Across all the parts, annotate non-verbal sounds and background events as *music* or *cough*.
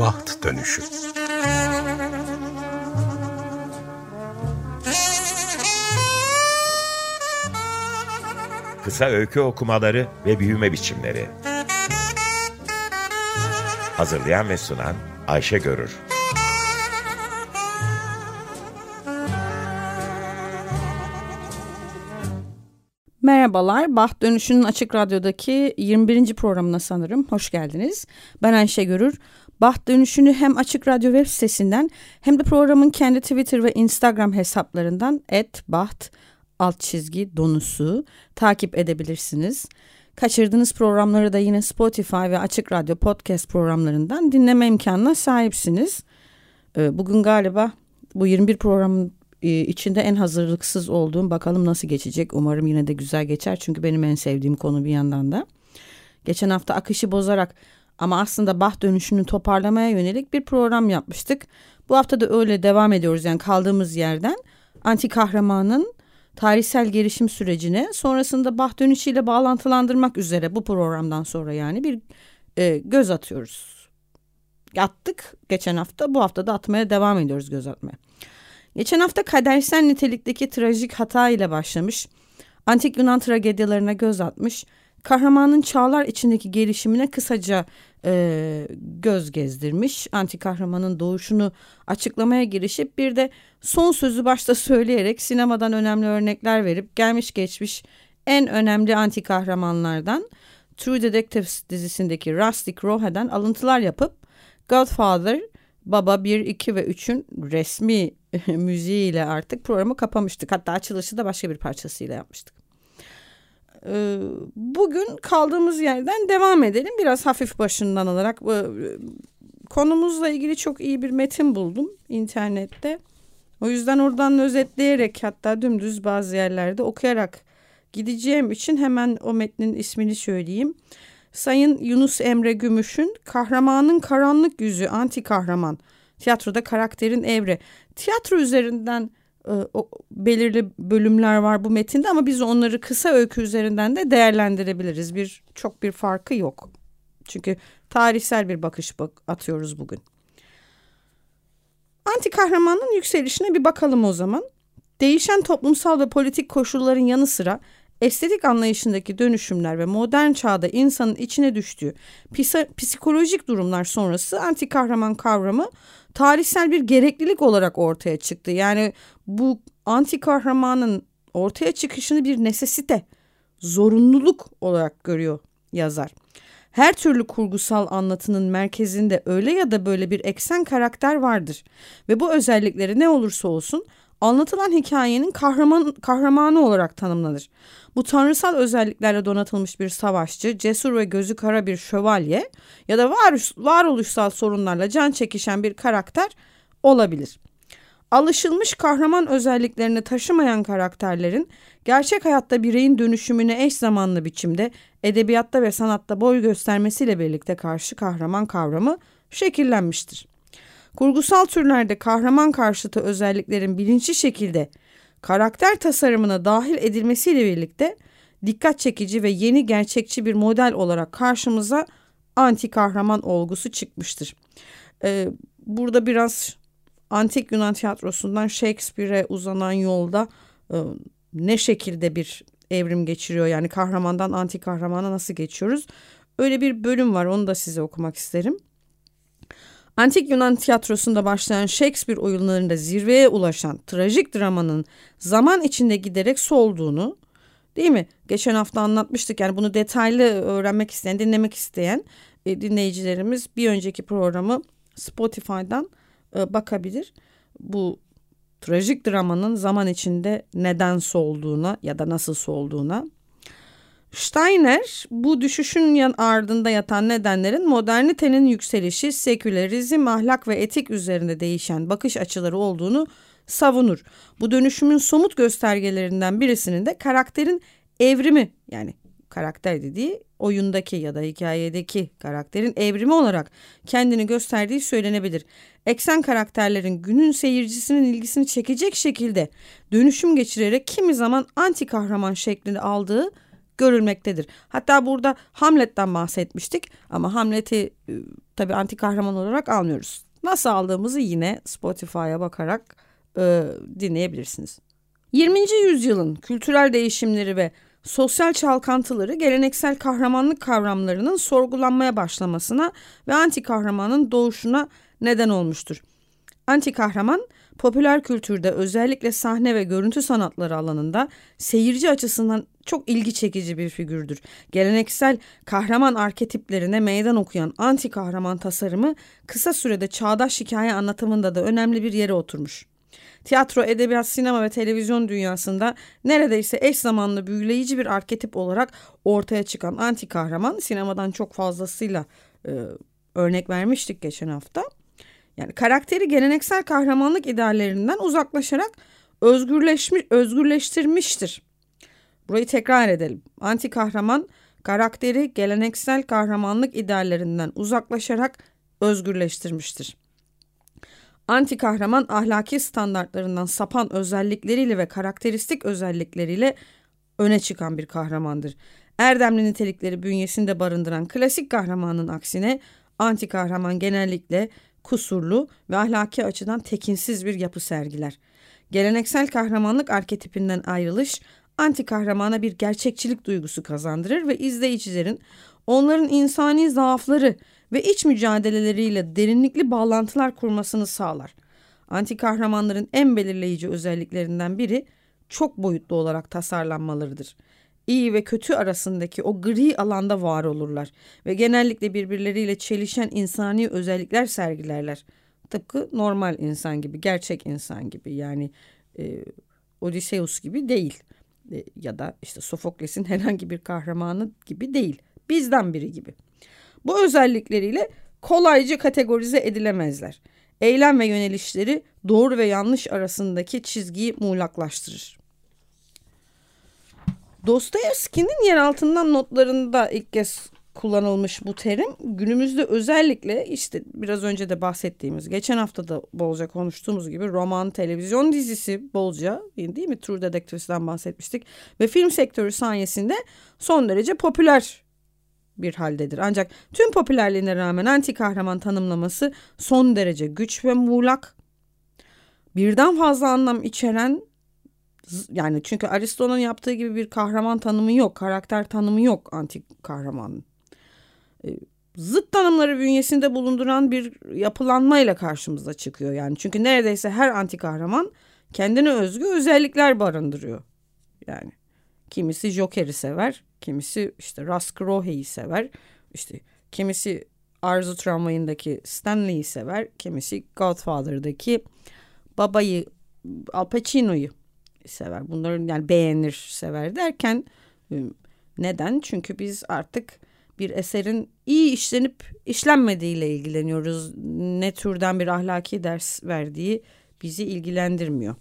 Baht Dönüşü Kısa öykü okumaları ve büyüme biçimleri Hazırlayan ve sunan Ayşe Görür Merhabalar, Baht Dönüşü'nün Açık Radyo'daki 21. programına sanırım. Hoş geldiniz. Ben Ayşe Görür. Baht Dönüşü'nü hem Açık Radyo web sitesinden hem de programın kendi Twitter ve Instagram hesaplarından et baht alt çizgi donusu takip edebilirsiniz. Kaçırdığınız programları da yine Spotify ve Açık Radyo podcast programlarından dinleme imkanına sahipsiniz. Ee, bugün galiba bu 21 programın e, içinde en hazırlıksız olduğum bakalım nasıl geçecek. Umarım yine de güzel geçer çünkü benim en sevdiğim konu bir yandan da. Geçen hafta akışı bozarak ama aslında bah dönüşünü toparlamaya yönelik bir program yapmıştık. Bu hafta da öyle devam ediyoruz yani kaldığımız yerden. Anti kahramanın tarihsel gelişim sürecine sonrasında bah dönüşüyle bağlantılandırmak üzere bu programdan sonra yani bir e, göz atıyoruz. Attık geçen hafta bu hafta da atmaya devam ediyoruz göz atmaya. Geçen hafta kadersel nitelikteki trajik hata ile başlamış, antik Yunan tragedyalarına göz atmış, kahramanın çağlar içindeki gelişimine kısaca e, göz gezdirmiş. Antik kahramanın doğuşunu açıklamaya girişip bir de son sözü başta söyleyerek sinemadan önemli örnekler verip gelmiş geçmiş en önemli antik kahramanlardan True Detectives dizisindeki Rustic Rohe'den alıntılar yapıp Godfather, Baba 1, 2 ve 3'ün resmi *laughs* müziğiyle artık programı kapamıştık. Hatta açılışı da başka bir parçasıyla yapmıştık. Ee, bugün kaldığımız yerden devam edelim. Biraz hafif başından alarak konumuzla ilgili çok iyi bir metin buldum internette. O yüzden oradan özetleyerek hatta dümdüz bazı yerlerde okuyarak gideceğim için hemen o metnin ismini söyleyeyim. Sayın Yunus Emre Gümüş'ün Kahramanın Karanlık Yüzü Anti Kahraman tiyatroda karakterin evre. Tiyatro üzerinden e, o, belirli bölümler var bu metinde ama biz onları kısa öykü üzerinden de değerlendirebiliriz. Bir çok bir farkı yok. Çünkü tarihsel bir bakış bak, atıyoruz bugün. Anti kahramanın yükselişine bir bakalım o zaman. Değişen toplumsal ve politik koşulların yanı sıra estetik anlayışındaki dönüşümler ve modern çağda insanın içine düştüğü psikolojik durumlar sonrası anti kahraman kavramı tarihsel bir gereklilik olarak ortaya çıktı. Yani bu anti kahramanın ortaya çıkışını bir nesesite, zorunluluk olarak görüyor yazar. Her türlü kurgusal anlatının merkezinde öyle ya da böyle bir eksen karakter vardır ve bu özellikleri ne olursa olsun anlatılan hikayenin kahraman, kahramanı olarak tanımlanır. Bu tanrısal özelliklerle donatılmış bir savaşçı, cesur ve gözü kara bir şövalye ya da var, varoluşsal sorunlarla can çekişen bir karakter olabilir. Alışılmış kahraman özelliklerini taşımayan karakterlerin gerçek hayatta bireyin dönüşümüne eş zamanlı biçimde edebiyatta ve sanatta boy göstermesiyle birlikte karşı kahraman kavramı şekillenmiştir. Kurgusal türlerde kahraman karşıtı özelliklerin bilinçli şekilde karakter tasarımına dahil edilmesiyle birlikte dikkat çekici ve yeni gerçekçi bir model olarak karşımıza anti kahraman olgusu çıkmıştır. Ee, burada biraz antik Yunan tiyatrosundan Shakespeare'e uzanan yolda e, ne şekilde bir evrim geçiriyor yani kahramandan anti kahramana nasıl geçiyoruz? Öyle bir bölüm var onu da size okumak isterim. Antik Yunan tiyatrosunda başlayan Shakespeare oyunlarında zirveye ulaşan trajik dramanın zaman içinde giderek solduğunu değil mi? Geçen hafta anlatmıştık yani bunu detaylı öğrenmek isteyen, dinlemek isteyen e, dinleyicilerimiz bir önceki programı Spotify'dan e, bakabilir. Bu trajik dramanın zaman içinde neden solduğuna ya da nasıl solduğuna. Steiner bu düşüşün yan ardında yatan nedenlerin modernitenin yükselişi, sekülerizm, ahlak ve etik üzerinde değişen bakış açıları olduğunu savunur. Bu dönüşümün somut göstergelerinden birisinin de karakterin evrimi yani karakter dediği oyundaki ya da hikayedeki karakterin evrimi olarak kendini gösterdiği söylenebilir. Eksen karakterlerin günün seyircisinin ilgisini çekecek şekilde dönüşüm geçirerek kimi zaman anti kahraman şeklini aldığı görülmektedir. Hatta burada Hamlet'ten bahsetmiştik ama Hamlet'i e, tabii anti kahraman olarak almıyoruz. Nasıl aldığımızı yine Spotify'a bakarak e, dinleyebilirsiniz. 20. yüzyılın kültürel değişimleri ve sosyal çalkantıları geleneksel kahramanlık kavramlarının sorgulanmaya başlamasına ve anti kahramanın doğuşuna neden olmuştur. Anti kahraman popüler kültürde özellikle sahne ve görüntü sanatları alanında seyirci açısından çok ilgi çekici bir figürdür. Geleneksel kahraman arketiplerine meydan okuyan anti kahraman tasarımı kısa sürede çağdaş hikaye anlatımında da önemli bir yere oturmuş. Tiyatro, edebiyat, sinema ve televizyon dünyasında neredeyse eş zamanlı büyüleyici bir arketip olarak ortaya çıkan anti kahraman sinemadan çok fazlasıyla e, örnek vermiştik geçen hafta. Yani karakteri geleneksel kahramanlık ideallerinden uzaklaşarak özgürleşmiş, özgürleştirmiştir. Burayı tekrar edelim. Anti kahraman karakteri geleneksel kahramanlık ideallerinden uzaklaşarak özgürleştirmiştir. Anti kahraman ahlaki standartlarından sapan özellikleriyle ve karakteristik özellikleriyle öne çıkan bir kahramandır. Erdemli nitelikleri bünyesinde barındıran klasik kahramanın aksine anti kahraman genellikle kusurlu ve ahlaki açıdan tekinsiz bir yapı sergiler. Geleneksel kahramanlık arketipinden ayrılış anti kahramana bir gerçekçilik duygusu kazandırır ve izleyicilerin onların insani zaafları ve iç mücadeleleriyle derinlikli bağlantılar kurmasını sağlar. Anti kahramanların en belirleyici özelliklerinden biri çok boyutlu olarak tasarlanmalarıdır. İyi ve kötü arasındaki o gri alanda var olurlar ve genellikle birbirleriyle çelişen insani özellikler sergilerler. Tıpkı normal insan gibi, gerçek insan gibi yani e, Odysseus gibi değil e, ya da işte Sofokles'in *laughs* herhangi bir kahramanı gibi değil. Bizden biri gibi. Bu özellikleriyle kolayca kategorize edilemezler. Eylem ve yönelişleri doğru ve yanlış arasındaki çizgiyi muğlaklaştırır. Dostoyevski'nin yer altından notlarında ilk kez kullanılmış bu terim günümüzde özellikle işte biraz önce de bahsettiğimiz geçen hafta da bolca konuştuğumuz gibi roman, televizyon dizisi bolca değil mi True Detectives'den bahsetmiştik ve film sektörü sayesinde son derece popüler bir haldedir. Ancak tüm popülerliğine rağmen anti kahraman tanımlaması son derece güç ve muğlak. Birden fazla anlam içeren yani çünkü Aristo'nun yaptığı gibi bir kahraman tanımı yok, karakter tanımı yok anti kahramanın. E, zıt tanımları bünyesinde bulunduran bir yapılanmayla karşımıza çıkıyor yani. Çünkü neredeyse her anti kahraman kendine özgü özellikler barındırıyor. Yani kimisi Joker'i sever, kimisi işte Rusk Rohe'yi sever, işte kimisi Arzu Tramvayı'ndaki Stanley'i sever, kimisi Godfather'daki babayı Al Pacino'yu sever. Bunların yani beğenir, sever derken neden? Çünkü biz artık bir eserin iyi işlenip işlenmediğiyle ilgileniyoruz. Ne türden bir ahlaki ders verdiği bizi ilgilendirmiyor.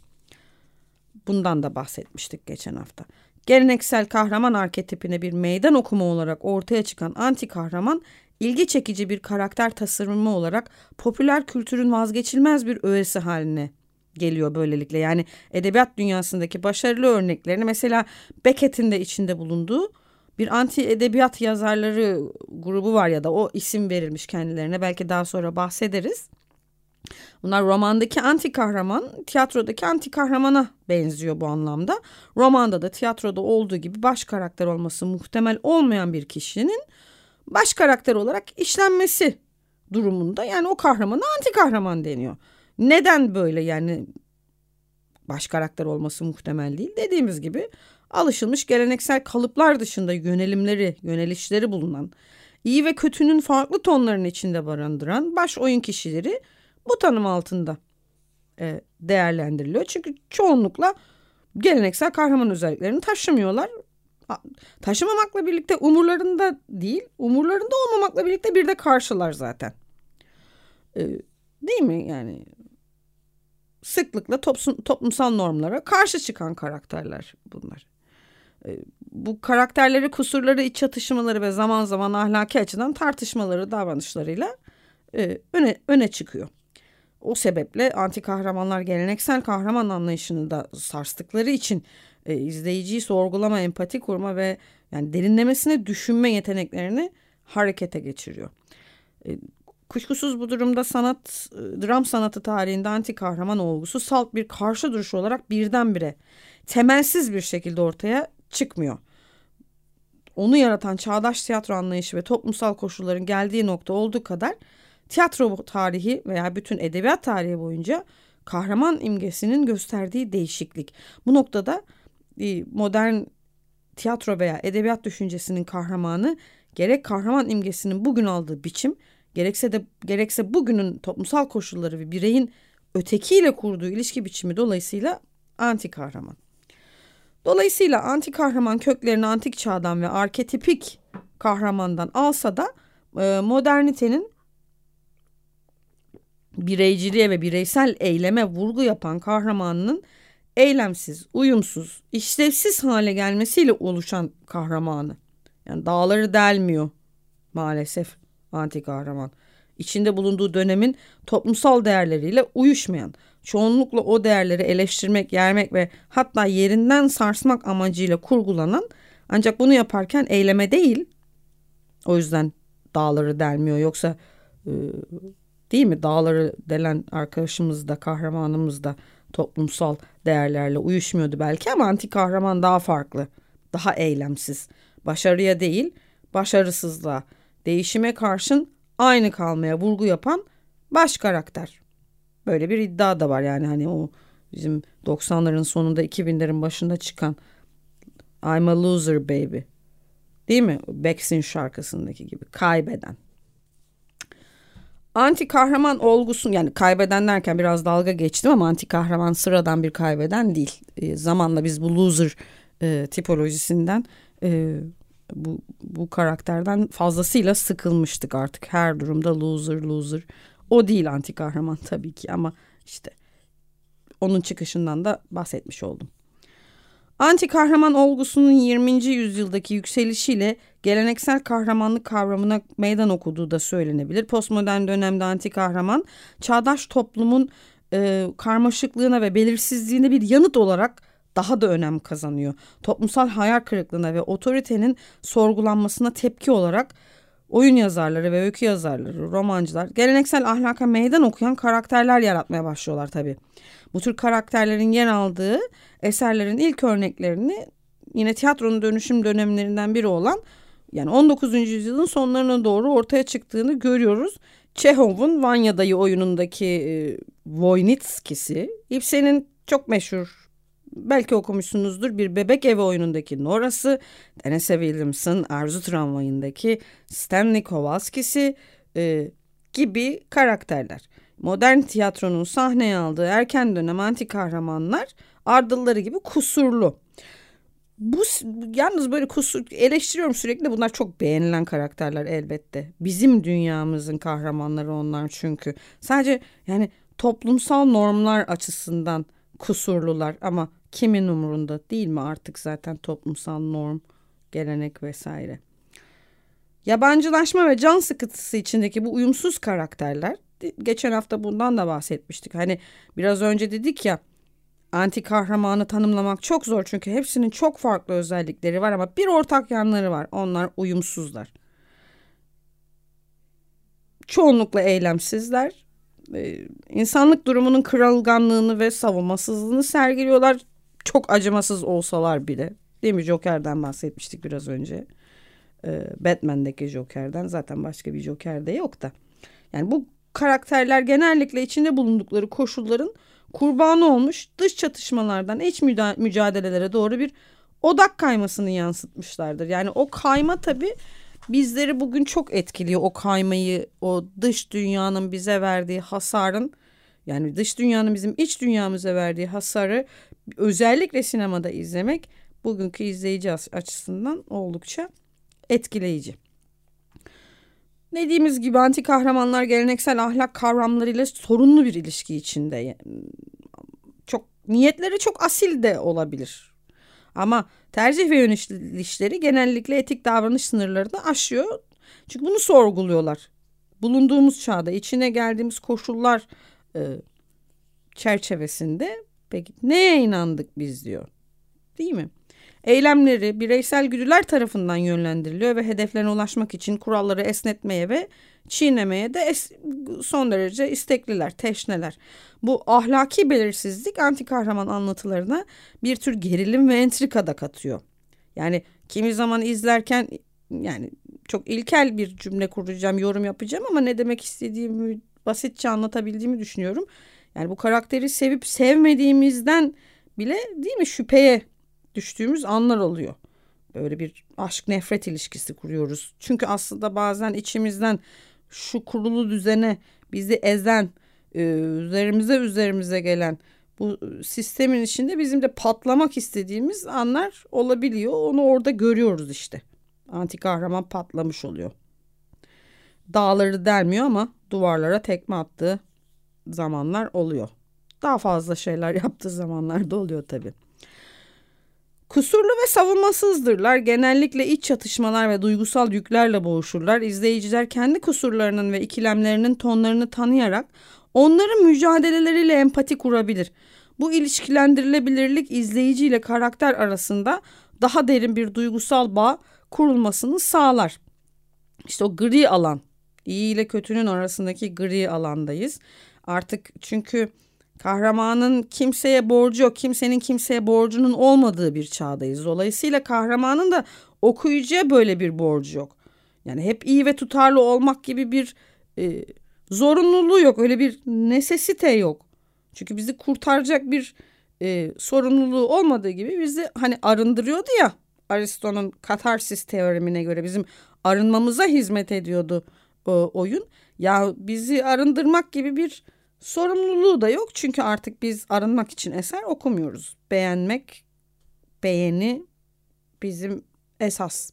Bundan da bahsetmiştik geçen hafta. Geleneksel kahraman arketipine bir meydan okuma olarak ortaya çıkan anti kahraman ilgi çekici bir karakter tasarımı olarak popüler kültürün vazgeçilmez bir öğesi haline geliyor böylelikle. Yani edebiyat dünyasındaki başarılı örneklerini mesela Beckett'in de içinde bulunduğu bir anti edebiyat yazarları grubu var ya da o isim verilmiş kendilerine belki daha sonra bahsederiz. Bunlar romandaki anti kahraman, tiyatrodaki anti kahramana benziyor bu anlamda. Romanda da tiyatroda olduğu gibi baş karakter olması muhtemel olmayan bir kişinin baş karakter olarak işlenmesi durumunda yani o kahramana anti kahraman deniyor. Neden böyle yani baş karakter olması muhtemel değil. Dediğimiz gibi alışılmış geleneksel kalıplar dışında yönelimleri, yönelişleri bulunan, iyi ve kötünün farklı tonlarını içinde barındıran baş oyun kişileri bu tanım altında e, değerlendiriliyor. Çünkü çoğunlukla geleneksel kahraman özelliklerini taşımıyorlar. Taşımamakla birlikte umurlarında değil, umurlarında olmamakla birlikte bir de karşılar zaten. E, değil mi yani? Sıklıkla toplumsal normlara karşı çıkan karakterler bunlar. E, bu karakterleri, kusurları, iç çatışmaları ve zaman zaman ahlaki açıdan tartışmaları, davranışlarıyla e, öne, öne çıkıyor. O sebeple anti kahramanlar geleneksel kahraman anlayışını da sarstıkları için e, izleyiciyi sorgulama, empati kurma ve yani derinlemesine düşünme yeteneklerini harekete geçiriyor. E, Kuşkusuz bu durumda sanat, dram sanatı tarihinde anti kahraman olgusu salt bir karşı duruş olarak birdenbire temelsiz bir şekilde ortaya çıkmıyor. Onu yaratan çağdaş tiyatro anlayışı ve toplumsal koşulların geldiği nokta olduğu kadar tiyatro tarihi veya bütün edebiyat tarihi boyunca kahraman imgesinin gösterdiği değişiklik. Bu noktada e, modern tiyatro veya edebiyat düşüncesinin kahramanı gerek kahraman imgesinin bugün aldığı biçim gerekse de gerekse bugünün toplumsal koşulları ve bireyin ötekiyle kurduğu ilişki biçimi dolayısıyla anti kahraman. Dolayısıyla anti kahraman köklerini antik çağdan ve arketipik kahramandan alsa da e, modernitenin bireyciliğe ve bireysel eyleme vurgu yapan kahramanının eylemsiz, uyumsuz, işlevsiz hale gelmesiyle oluşan kahramanı. Yani dağları delmiyor maalesef anti kahraman. İçinde bulunduğu dönemin toplumsal değerleriyle uyuşmayan, çoğunlukla o değerleri eleştirmek, yermek ve hatta yerinden sarsmak amacıyla kurgulanan ancak bunu yaparken eyleme değil, o yüzden dağları delmiyor yoksa e, değil mi dağları delen arkadaşımız da kahramanımız da toplumsal değerlerle uyuşmuyordu belki ama anti kahraman daha farklı, daha eylemsiz. Başarıya değil, başarısızlığa, değişime karşın aynı kalmaya vurgu yapan baş karakter. Böyle bir iddia da var yani hani o bizim 90'ların sonunda 2000'lerin başında çıkan I'm a loser baby. Değil mi? Beck'sin şarkısındaki gibi kaybeden. Anti kahraman olgusun yani kaybeden derken biraz dalga geçtim ama anti kahraman sıradan bir kaybeden değil. E, zamanla biz bu loser e, tipolojisinden e, bu, bu karakterden fazlasıyla sıkılmıştık artık. Her durumda loser loser. O değil anti kahraman *laughs* tabii ki ama işte onun çıkışından da bahsetmiş oldum. Anti kahraman olgusunun 20. yüzyıldaki yükselişiyle geleneksel kahramanlık kavramına meydan okuduğu da söylenebilir. Postmodern dönemde anti kahraman çağdaş toplumun e, karmaşıklığına ve belirsizliğine bir yanıt olarak daha da önem kazanıyor. Toplumsal hayal kırıklığına ve otoritenin sorgulanmasına tepki olarak oyun yazarları ve öykü yazarları, romancılar geleneksel ahlaka meydan okuyan karakterler yaratmaya başlıyorlar tabii. Bu tür karakterlerin yer aldığı eserlerin ilk örneklerini yine tiyatronun dönüşüm dönemlerinden biri olan yani 19. yüzyılın sonlarına doğru ortaya çıktığını görüyoruz. Çehov'un Vanya Dayı oyunundaki e, Voynitski'si, Ibsen'in çok meşhur belki okumuşsunuzdur bir bebek evi oyunundaki Nora'sı, Tennessee Williams'ın Arzu Tramvayı'ndaki Stanley Kowalski'si e, gibi karakterler. Modern tiyatronun sahneye aldığı erken dönem anti kahramanlar ardılları gibi kusurlu. Bu yalnız böyle kusur eleştiriyorum sürekli bunlar çok beğenilen karakterler elbette. Bizim dünyamızın kahramanları onlar çünkü. Sadece yani toplumsal normlar açısından kusurlular ama kimin umurunda değil mi artık zaten toplumsal norm, gelenek vesaire. Yabancılaşma ve can sıkıntısı içindeki bu uyumsuz karakterler geçen hafta bundan da bahsetmiştik. Hani biraz önce dedik ya anti kahramanı tanımlamak çok zor çünkü hepsinin çok farklı özellikleri var ama bir ortak yanları var. Onlar uyumsuzlar. Çoğunlukla eylemsizler. Ee, insanlık durumunun kırılganlığını ve savunmasızlığını sergiliyorlar. Çok acımasız olsalar bile. Değil mi? Joker'den bahsetmiştik biraz önce. Ee, Batman'deki Joker'den zaten başka bir Joker de yok da. Yani bu karakterler genellikle içinde bulundukları koşulların kurbanı olmuş dış çatışmalardan iç mücadelelere doğru bir odak kaymasını yansıtmışlardır. Yani o kayma tabii bizleri bugün çok etkiliyor. O kaymayı, o dış dünyanın bize verdiği hasarın yani dış dünyanın bizim iç dünyamıza verdiği hasarı özellikle sinemada izlemek bugünkü izleyici açısından oldukça etkileyici. Dediğimiz gibi anti kahramanlar geleneksel ahlak kavramlarıyla sorunlu bir ilişki içinde. Çok niyetleri çok asil de olabilir. Ama tercih ve yönelişleri genellikle etik davranış sınırlarını aşıyor. Çünkü bunu sorguluyorlar. Bulunduğumuz çağda içine geldiğimiz koşullar e, çerçevesinde peki neye inandık biz diyor. Değil mi? Eylemleri bireysel güdüler tarafından yönlendiriliyor ve hedeflerine ulaşmak için kuralları esnetmeye ve çiğnemeye de son derece istekliler, teşneler. Bu ahlaki belirsizlik anti kahraman anlatılarına bir tür gerilim ve entrika da katıyor. Yani kimi zaman izlerken yani çok ilkel bir cümle kuracağım, yorum yapacağım ama ne demek istediğimi basitçe anlatabildiğimi düşünüyorum. Yani bu karakteri sevip sevmediğimizden bile değil mi şüpheye düştüğümüz anlar oluyor. Böyle bir aşk nefret ilişkisi kuruyoruz. Çünkü aslında bazen içimizden şu kurulu düzene bizi ezen, e, üzerimize üzerimize gelen bu sistemin içinde bizim de patlamak istediğimiz anlar olabiliyor. Onu orada görüyoruz işte. Anti kahraman patlamış oluyor. Dağları delmiyor ama duvarlara tekme attığı zamanlar oluyor. Daha fazla şeyler *laughs* yaptığı zamanlar da oluyor tabii. Kusurlu ve savunmasızdırlar. Genellikle iç çatışmalar ve duygusal yüklerle boğuşurlar. İzleyiciler kendi kusurlarının ve ikilemlerinin tonlarını tanıyarak onların mücadeleleriyle empati kurabilir. Bu ilişkilendirilebilirlik izleyici ile karakter arasında daha derin bir duygusal bağ kurulmasını sağlar. İşte o gri alan, iyi ile kötünün arasındaki gri alandayız. Artık çünkü kahramanın kimseye borcu yok, kimsenin kimseye borcunun olmadığı bir çağdayız. Dolayısıyla kahramanın da okuyucuya böyle bir borcu yok. Yani hep iyi ve tutarlı olmak gibi bir e, zorunluluğu yok. Öyle bir nesesite yok. Çünkü bizi kurtaracak bir e, sorumluluğu olmadığı gibi bizi hani arındırıyordu ya Aristo'nun katarsis teoremine göre bizim arınmamıza hizmet ediyordu o oyun. Ya bizi arındırmak gibi bir sorumluluğu da yok. Çünkü artık biz arınmak için eser okumuyoruz. Beğenmek, beğeni bizim esas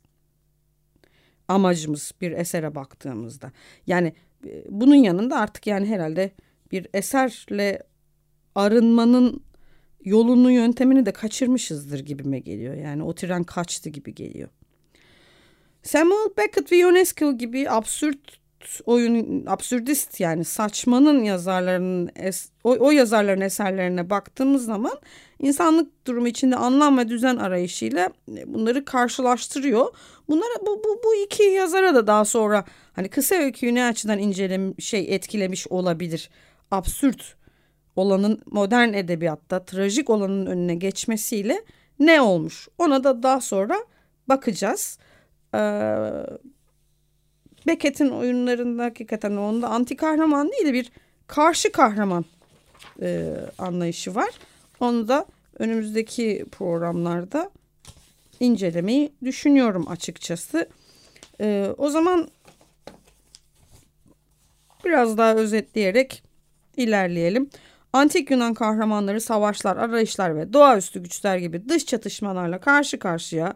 amacımız bir esere baktığımızda. Yani e, bunun yanında artık yani herhalde bir eserle arınmanın yolunu yöntemini de kaçırmışızdır gibime geliyor. Yani o tren kaçtı gibi geliyor. Samuel Beckett ve Ionesco gibi absürt oyun absürdist yani saçmanın yazarlarının es, o, o yazarların eserlerine baktığımız zaman insanlık durumu içinde anlam ve düzen arayışıyla e, bunları karşılaştırıyor. Bunlara bu, bu, bu iki yazara da daha sonra hani kısa öyküyü ne açıdan incelem şey etkilemiş olabilir. Absürt olanın modern edebiyatta trajik olanın önüne geçmesiyle ne olmuş? Ona da daha sonra bakacağız. Ee, Beckett'in oyunlarında hakikaten onda anti kahraman değil de bir karşı kahraman e, anlayışı var. Onu da önümüzdeki programlarda incelemeyi düşünüyorum açıkçası. E, o zaman biraz daha özetleyerek ilerleyelim. Antik Yunan kahramanları savaşlar, arayışlar ve doğaüstü güçler gibi dış çatışmalarla karşı karşıya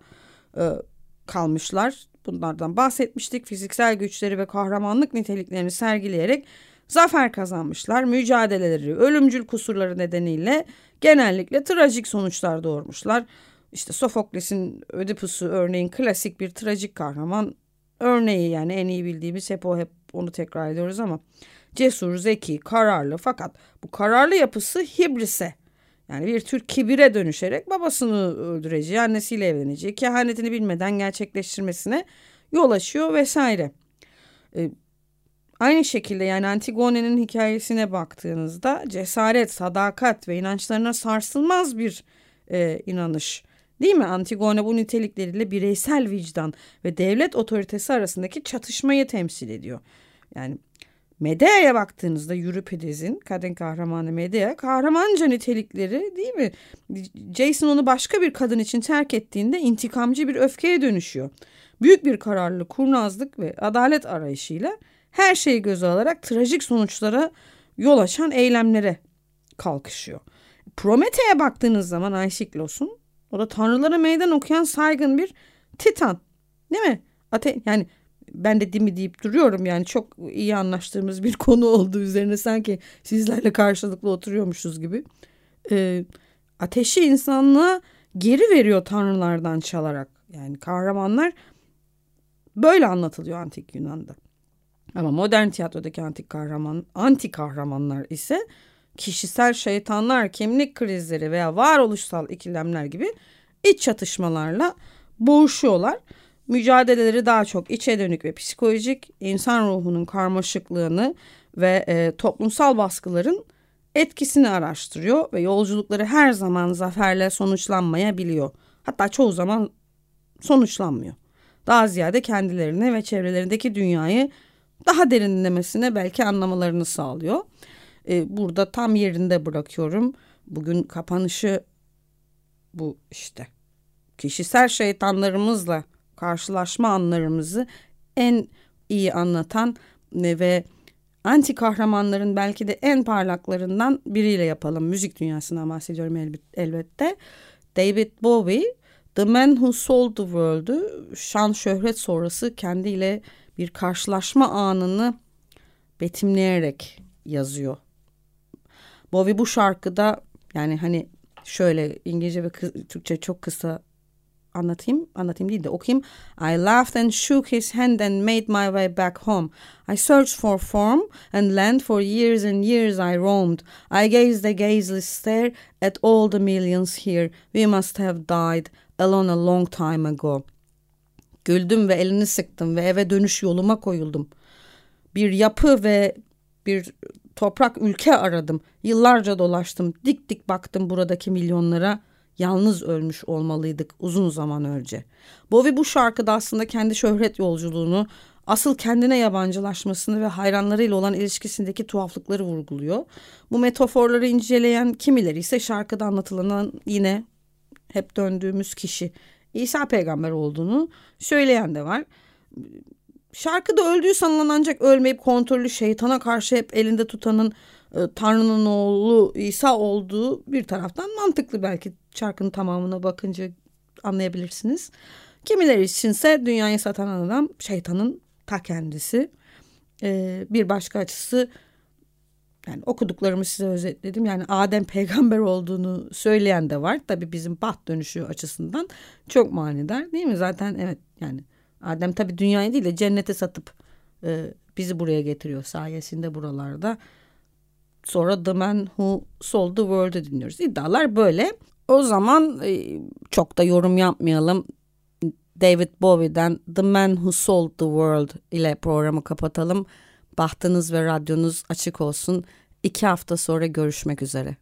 e, kalmışlar. Bunlardan bahsetmiştik. Fiziksel güçleri ve kahramanlık niteliklerini sergileyerek zafer kazanmışlar. Mücadeleleri, ölümcül kusurları nedeniyle genellikle trajik sonuçlar doğurmuşlar. İşte Sofokles'in Ödipus'u örneğin klasik bir trajik kahraman örneği yani en iyi bildiğimiz hep o hep onu tekrar ediyoruz ama cesur, zeki, kararlı fakat bu kararlı yapısı hibrise yani bir tür kibire dönüşerek babasını öldüreceği, annesiyle evleneceği, kehanetini bilmeden gerçekleştirmesine yol açıyor vesaire. Ee, aynı şekilde yani Antigone'nin hikayesine baktığınızda cesaret, sadakat ve inançlarına sarsılmaz bir e, inanış. Değil mi? Antigone bu nitelikleriyle bireysel vicdan ve devlet otoritesi arasındaki çatışmayı temsil ediyor. Yani Medea'ya baktığınızda Euripides'in kadın kahramanı Medea kahramanca nitelikleri değil mi? Jason onu başka bir kadın için terk ettiğinde intikamcı bir öfkeye dönüşüyor. Büyük bir kararlılık, kurnazlık ve adalet arayışıyla her şeyi göze alarak trajik sonuçlara yol açan eylemlere kalkışıyor. Promethea'ya baktığınız zaman Aeschylos'un o da tanrılara meydan okuyan saygın bir titan. Değil mi? Ate yani ben de dimi deyip duruyorum yani çok iyi anlaştığımız bir *laughs* konu oldu üzerine sanki sizlerle karşılıklı oturuyormuşuz gibi. Ee, ateşi insanlığa geri veriyor tanrılardan çalarak. Yani kahramanlar böyle anlatılıyor antik Yunan'da. Ama modern tiyatrodaki antik kahraman, anti kahramanlar ise kişisel şeytanlar, kimlik krizleri veya varoluşsal ikilemler gibi iç çatışmalarla boğuşuyorlar. Mücadeleleri daha çok içe dönük ve psikolojik, insan ruhunun karmaşıklığını ve e, toplumsal baskıların etkisini araştırıyor ve yolculukları her zaman zaferle sonuçlanmayabiliyor. Hatta çoğu zaman sonuçlanmıyor. Daha ziyade kendilerini ve çevrelerindeki dünyayı daha derinlemesine belki anlamalarını sağlıyor. Ee, burada tam yerinde bırakıyorum. Bugün kapanışı bu işte. Kişisel şeytanlarımızla karşılaşma anlarımızı en iyi anlatan ve anti kahramanların belki de en parlaklarından biriyle yapalım. Müzik dünyasından bahsediyorum elbette. David Bowie, The Man Who Sold the World'ü şan şöhret sonrası kendiyle bir karşılaşma anını betimleyerek yazıyor. Bowie bu şarkıda yani hani şöyle İngilizce ve Türkçe çok kısa anlatayım, anlatayım değil de okuyayım. I laughed and shook his hand and made my way back home. I searched for form and land for years and years I roamed. I gazed a gazeless stare at all the millions here. We must have died alone a long time ago. Güldüm ve elini sıktım ve eve dönüş yoluma koyuldum. Bir yapı ve bir toprak ülke aradım. Yıllarca dolaştım. Dik dik baktım buradaki milyonlara yalnız ölmüş olmalıydık uzun zaman önce. Bowie bu şarkıda aslında kendi şöhret yolculuğunu, asıl kendine yabancılaşmasını ve hayranlarıyla olan ilişkisindeki tuhaflıkları vurguluyor. Bu metaforları inceleyen kimileri ise şarkıda anlatılan yine hep döndüğümüz kişi İsa peygamber olduğunu söyleyen de var. Şarkıda öldüğü sanılan ancak ölmeyip kontrollü şeytana karşı hep elinde tutanın e, Tanrı'nın oğlu İsa olduğu bir taraftan mantıklı belki şarkının tamamına bakınca anlayabilirsiniz. Kimileri içinse dünyayı satan adam şeytanın ta kendisi. Ee, bir başka açısı yani okuduklarımı size özetledim. Yani Adem peygamber olduğunu söyleyen de var. Tabii bizim baht dönüşü açısından çok manidar değil mi? Zaten evet yani Adem tabii dünyayı değil de cennete satıp e, bizi buraya getiriyor sayesinde buralarda. Sonra The Man Who Sold the World'ı dinliyoruz. İddialar böyle. O zaman e, çok da yorum yapmayalım. David Bowie'den The Man Who Sold the World ile programı kapatalım. Bahtınız ve radyonuz açık olsun. İki hafta sonra görüşmek üzere.